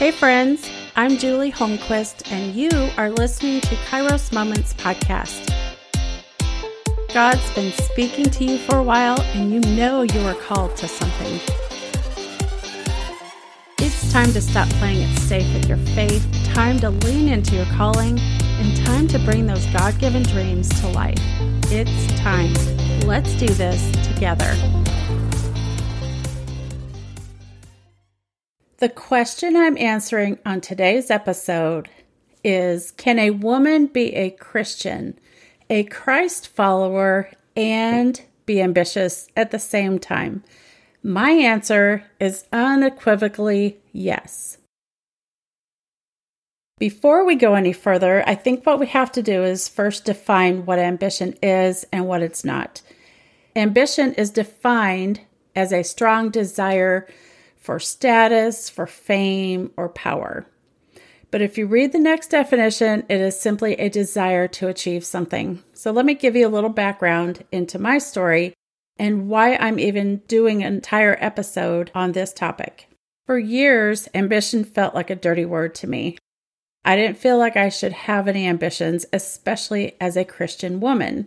Hey, friends, I'm Julie Holmquist, and you are listening to Kairos Moments Podcast. God's been speaking to you for a while, and you know you are called to something. It's time to stop playing it safe with your faith, time to lean into your calling, and time to bring those God given dreams to life. It's time. Let's do this together. The question I'm answering on today's episode is Can a woman be a Christian, a Christ follower, and be ambitious at the same time? My answer is unequivocally yes. Before we go any further, I think what we have to do is first define what ambition is and what it's not. Ambition is defined as a strong desire for status, for fame, or power. But if you read the next definition, it is simply a desire to achieve something. So let me give you a little background into my story and why I'm even doing an entire episode on this topic. For years, ambition felt like a dirty word to me. I didn't feel like I should have any ambitions, especially as a Christian woman.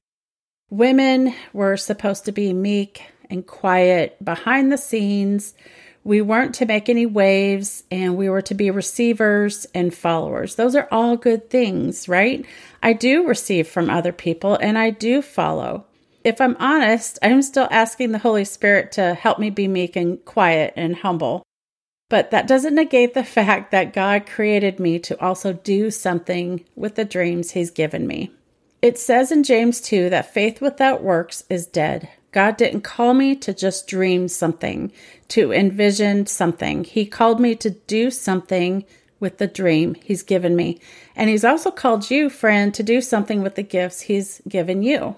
Women were supposed to be meek and quiet behind the scenes, we weren't to make any waves and we were to be receivers and followers. Those are all good things, right? I do receive from other people and I do follow. If I'm honest, I'm still asking the Holy Spirit to help me be meek and quiet and humble. But that doesn't negate the fact that God created me to also do something with the dreams He's given me. It says in James 2 that faith without works is dead. God didn't call me to just dream something, to envision something. He called me to do something with the dream He's given me. And He's also called you, friend, to do something with the gifts He's given you.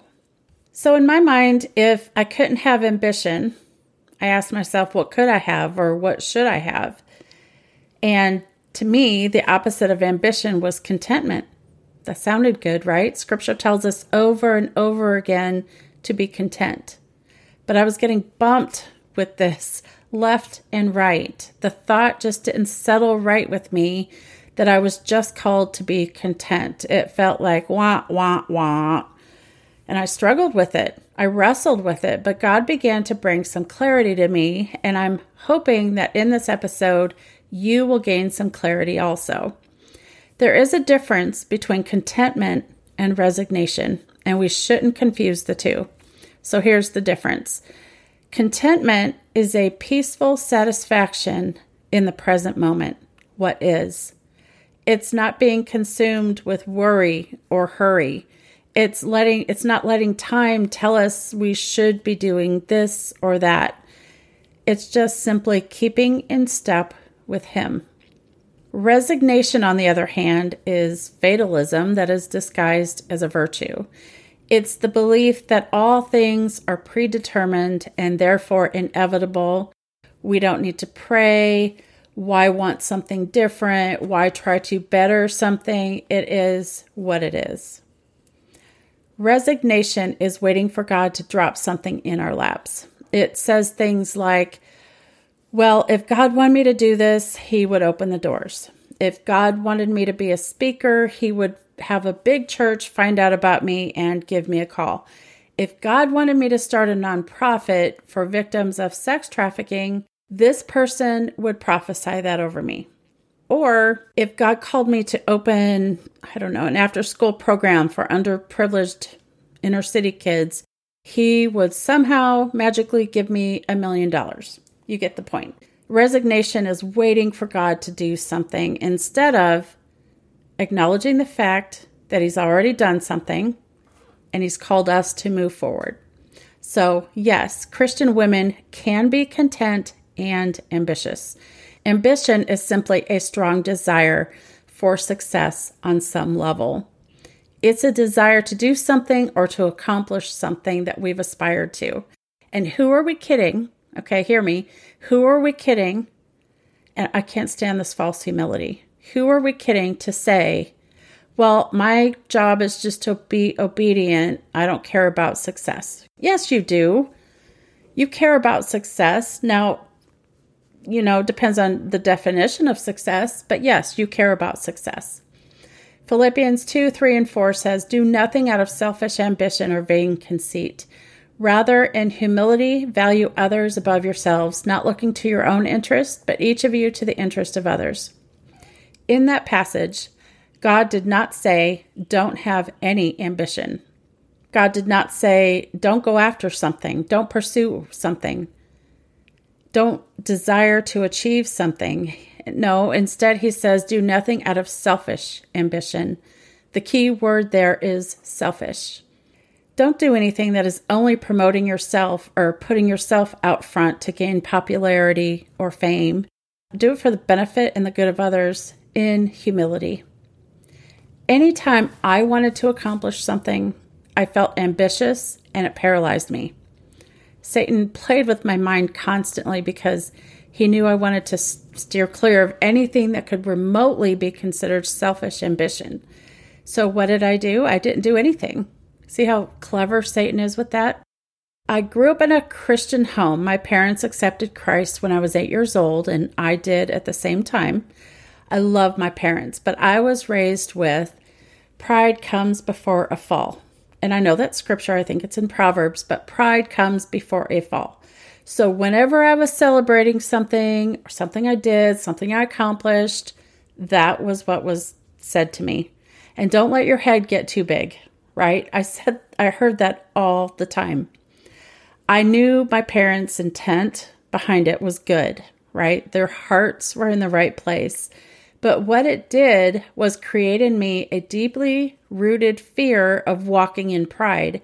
So, in my mind, if I couldn't have ambition, I asked myself, what could I have or what should I have? And to me, the opposite of ambition was contentment. That sounded good, right? Scripture tells us over and over again to be content. But I was getting bumped with this left and right. The thought just didn't settle right with me that I was just called to be content. It felt like wah, wah, wah. And I struggled with it. I wrestled with it, but God began to bring some clarity to me. And I'm hoping that in this episode, you will gain some clarity also. There is a difference between contentment and resignation, and we shouldn't confuse the two. So here's the difference contentment is a peaceful satisfaction in the present moment, what is. It's not being consumed with worry or hurry. It's letting it's not letting time tell us we should be doing this or that. It's just simply keeping in step with him. Resignation, on the other hand, is fatalism that is disguised as a virtue. It's the belief that all things are predetermined and therefore inevitable. We don't need to pray. Why want something different? Why try to better something? It is what it is. Resignation is waiting for God to drop something in our laps. It says things like, Well, if God wanted me to do this, He would open the doors. If God wanted me to be a speaker, He would have a big church find out about me and give me a call. If God wanted me to start a nonprofit for victims of sex trafficking, this person would prophesy that over me. Or if God called me to open, I don't know, an after school program for underprivileged inner city kids, he would somehow magically give me a million dollars. You get the point. Resignation is waiting for God to do something instead of acknowledging the fact that He's already done something and He's called us to move forward. So, yes, Christian women can be content and ambitious. Ambition is simply a strong desire for success on some level. It's a desire to do something or to accomplish something that we've aspired to. And who are we kidding? Okay, hear me. Who are we kidding? And I can't stand this false humility. Who are we kidding to say, well, my job is just to be obedient. I don't care about success. Yes, you do. You care about success. Now, you know, depends on the definition of success, but yes, you care about success. Philippians 2 3 and 4 says, Do nothing out of selfish ambition or vain conceit. Rather, in humility, value others above yourselves, not looking to your own interest, but each of you to the interest of others. In that passage, God did not say, Don't have any ambition. God did not say, Don't go after something, don't pursue something, don't desire to achieve something. No, instead, he says, do nothing out of selfish ambition. The key word there is selfish. Don't do anything that is only promoting yourself or putting yourself out front to gain popularity or fame. Do it for the benefit and the good of others in humility. Anytime I wanted to accomplish something, I felt ambitious and it paralyzed me. Satan played with my mind constantly because he knew I wanted to steer clear of anything that could remotely be considered selfish ambition. So, what did I do? I didn't do anything. See how clever Satan is with that? I grew up in a Christian home. My parents accepted Christ when I was eight years old, and I did at the same time. I love my parents, but I was raised with pride comes before a fall. And I know that scripture, I think it's in Proverbs, but pride comes before a fall. So whenever I was celebrating something or something I did, something I accomplished, that was what was said to me. And don't let your head get too big, right? I said I heard that all the time. I knew my parents' intent behind it was good, right? Their hearts were in the right place. But what it did was create in me a deeply rooted fear of walking in pride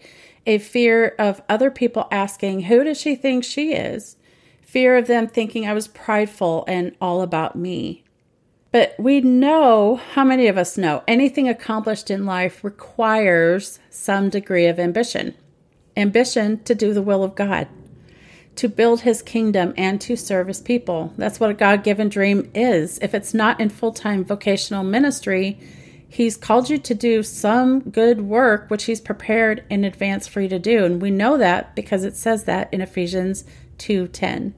a fear of other people asking, Who does she think she is? Fear of them thinking I was prideful and all about me. But we know, how many of us know, anything accomplished in life requires some degree of ambition. Ambition to do the will of God, to build his kingdom, and to serve his people. That's what a God given dream is. If it's not in full time vocational ministry, He's called you to do some good work, which He's prepared in advance for you to do. And we know that because it says that in Ephesians 2:10.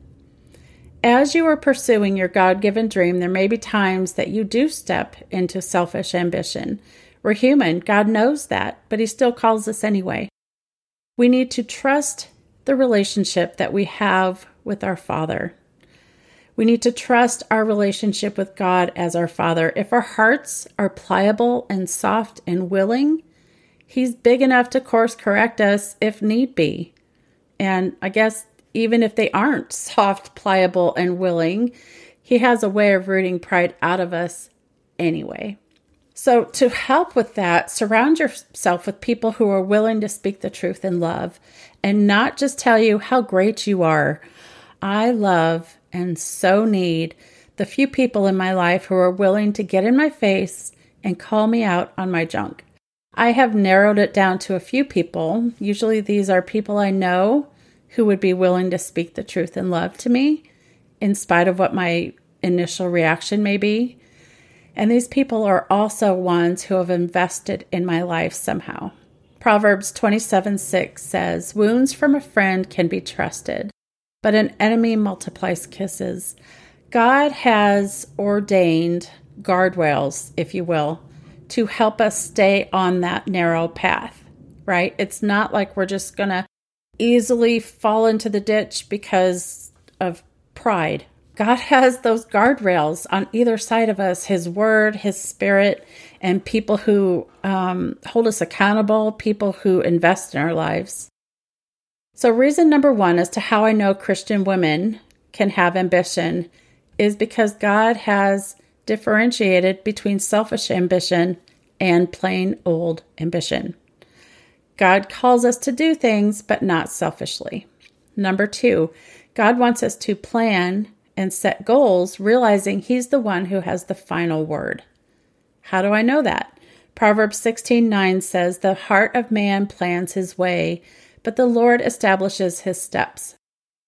As you are pursuing your God given dream, there may be times that you do step into selfish ambition. We're human, God knows that, but He still calls us anyway. We need to trust the relationship that we have with our Father. We need to trust our relationship with God as our Father. If our hearts are pliable and soft and willing, He's big enough to course correct us if need be. And I guess even if they aren't soft, pliable, and willing, He has a way of rooting pride out of us anyway. So, to help with that, surround yourself with people who are willing to speak the truth in love and not just tell you how great you are. I love and so need the few people in my life who are willing to get in my face and call me out on my junk. I have narrowed it down to a few people. Usually, these are people I know who would be willing to speak the truth in love to me, in spite of what my initial reaction may be. And these people are also ones who have invested in my life somehow. Proverbs 27 6 says, Wounds from a friend can be trusted, but an enemy multiplies kisses. God has ordained guardrails, if you will, to help us stay on that narrow path, right? It's not like we're just going to easily fall into the ditch because of pride. God has those guardrails on either side of us His Word, His Spirit, and people who um, hold us accountable, people who invest in our lives. So, reason number one as to how I know Christian women can have ambition is because God has differentiated between selfish ambition and plain old ambition. God calls us to do things, but not selfishly. Number two, God wants us to plan and set goals, realizing He's the one who has the final word. How do I know that? Proverbs 16 9 says, The heart of man plans his way, but the Lord establishes his steps.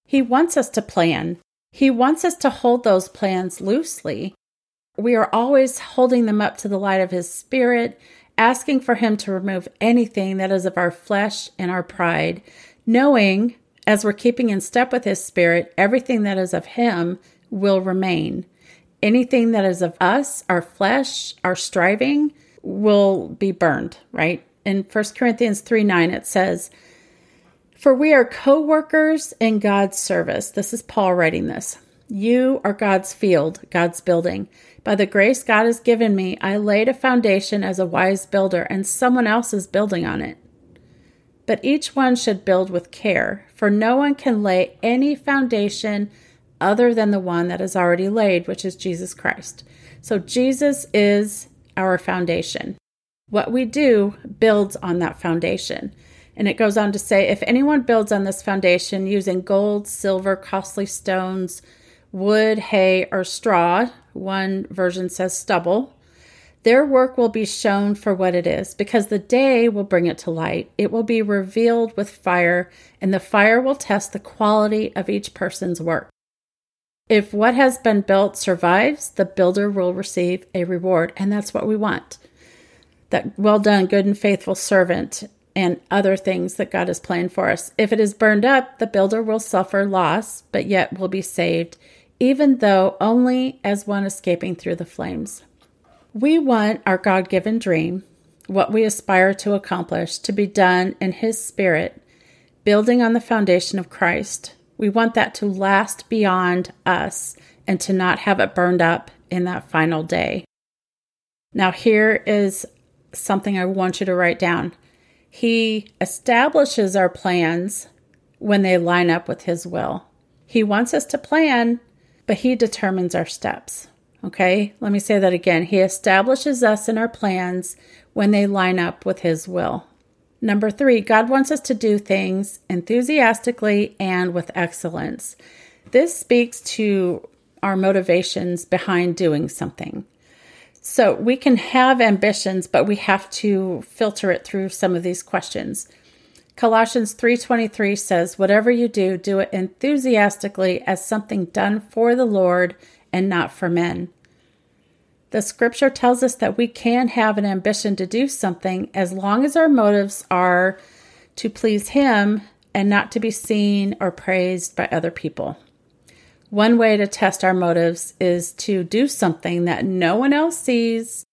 He wants us to plan. He wants us to hold those plans loosely. We are always holding them up to the light of His Spirit, asking for Him to remove anything that is of our flesh and our pride, knowing as we're keeping in step with His Spirit, everything that is of Him will remain. Anything that is of us, our flesh, our striving, will be burned, right? In 1 Corinthians 3 9, it says, For we are co workers in God's service. This is Paul writing this. You are God's field, God's building. By the grace God has given me, I laid a foundation as a wise builder, and someone else is building on it. But each one should build with care, for no one can lay any foundation other than the one that is already laid, which is Jesus Christ. So Jesus is our foundation. What we do builds on that foundation. And it goes on to say if anyone builds on this foundation using gold, silver, costly stones, wood, hay, or straw, one version says stubble, their work will be shown for what it is, because the day will bring it to light. It will be revealed with fire, and the fire will test the quality of each person's work. If what has been built survives, the builder will receive a reward, and that's what we want. That well done, good and faithful servant, and other things that God has planned for us. If it is burned up, the builder will suffer loss, but yet will be saved, even though only as one escaping through the flames. We want our God given dream, what we aspire to accomplish, to be done in His Spirit, building on the foundation of Christ we want that to last beyond us and to not have it burned up in that final day. Now, here is something I want you to write down. He establishes our plans when they line up with His will. He wants us to plan, but He determines our steps. Okay, let me say that again. He establishes us in our plans when they line up with His will. Number three, God wants us to do things enthusiastically and with excellence. This speaks to our motivations behind doing something. So we can have ambitions, but we have to filter it through some of these questions. Colossians 3:23 says, "Whatever you do, do it enthusiastically as something done for the Lord and not for men." The scripture tells us that we can have an ambition to do something as long as our motives are to please Him and not to be seen or praised by other people. One way to test our motives is to do something that no one else sees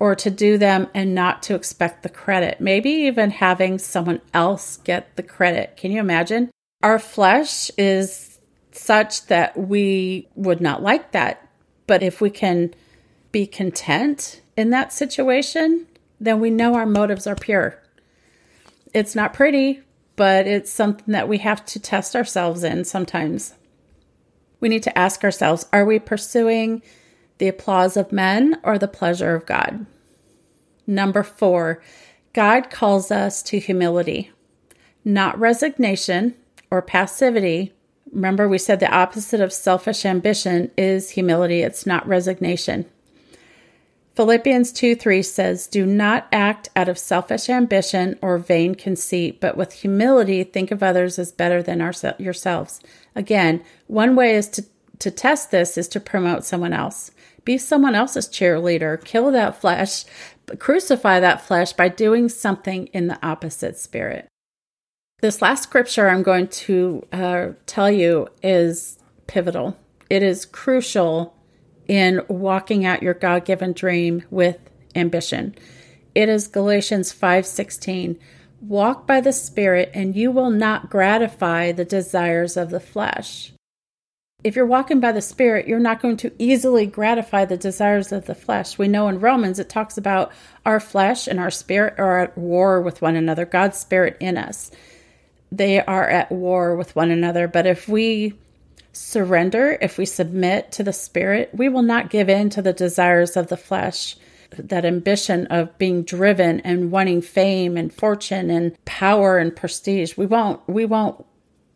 or to do them and not to expect the credit. Maybe even having someone else get the credit. Can you imagine? Our flesh is such that we would not like that. But if we can be content in that situation, then we know our motives are pure. It's not pretty, but it's something that we have to test ourselves in sometimes. We need to ask ourselves are we pursuing the applause of men or the pleasure of God? Number four, God calls us to humility, not resignation or passivity. Remember, we said the opposite of selfish ambition is humility, it's not resignation. Philippians 2 3 says, Do not act out of selfish ambition or vain conceit, but with humility think of others as better than our, yourselves. Again, one way is to, to test this is to promote someone else. Be someone else's cheerleader. Kill that flesh, crucify that flesh by doing something in the opposite spirit. This last scripture I'm going to uh, tell you is pivotal. It is crucial in walking out your God-given dream with ambition. It is Galatians 5:16. Walk by the Spirit and you will not gratify the desires of the flesh. If you're walking by the Spirit, you're not going to easily gratify the desires of the flesh. We know in Romans it talks about our flesh and our spirit are at war with one another, God's Spirit in us. They are at war with one another. But if we surrender, if we submit to the Spirit, we will not give in to the desires of the flesh. That ambition of being driven and wanting fame and fortune and power and prestige. We won't we won't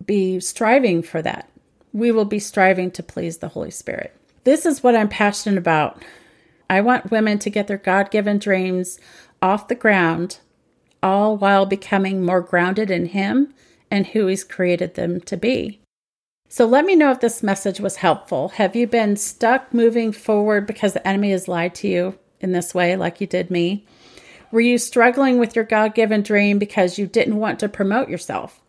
be striving for that. We will be striving to please the Holy Spirit. This is what I'm passionate about. I want women to get their God given dreams off the ground, all while becoming more grounded in Him and who He's created them to be. So let me know if this message was helpful. Have you been stuck moving forward because the enemy has lied to you in this way, like you did me? Were you struggling with your God given dream because you didn't want to promote yourself?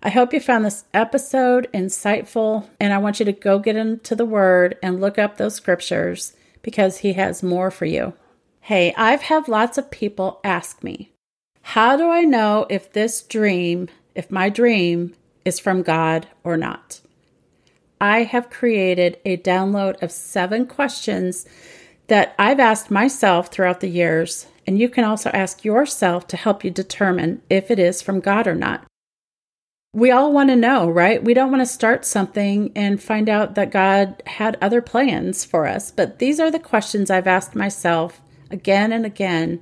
I hope you found this episode insightful, and I want you to go get into the Word and look up those scriptures because He has more for you. Hey, I've had lots of people ask me, How do I know if this dream, if my dream is from God or not? I have created a download of seven questions that I've asked myself throughout the years, and you can also ask yourself to help you determine if it is from God or not. We all want to know, right? We don't want to start something and find out that God had other plans for us. But these are the questions I've asked myself again and again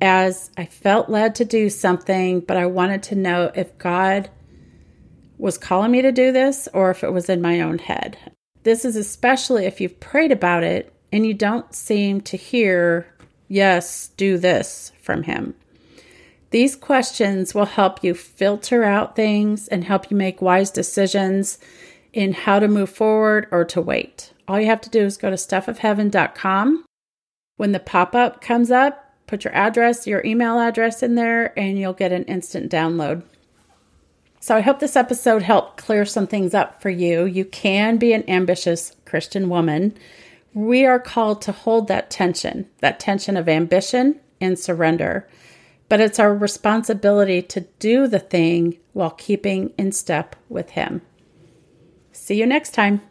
as I felt led to do something, but I wanted to know if God was calling me to do this or if it was in my own head. This is especially if you've prayed about it and you don't seem to hear, yes, do this from Him. These questions will help you filter out things and help you make wise decisions in how to move forward or to wait. All you have to do is go to stuffofheaven.com. When the pop up comes up, put your address, your email address in there, and you'll get an instant download. So I hope this episode helped clear some things up for you. You can be an ambitious Christian woman. We are called to hold that tension, that tension of ambition and surrender. But it's our responsibility to do the thing while keeping in step with Him. See you next time.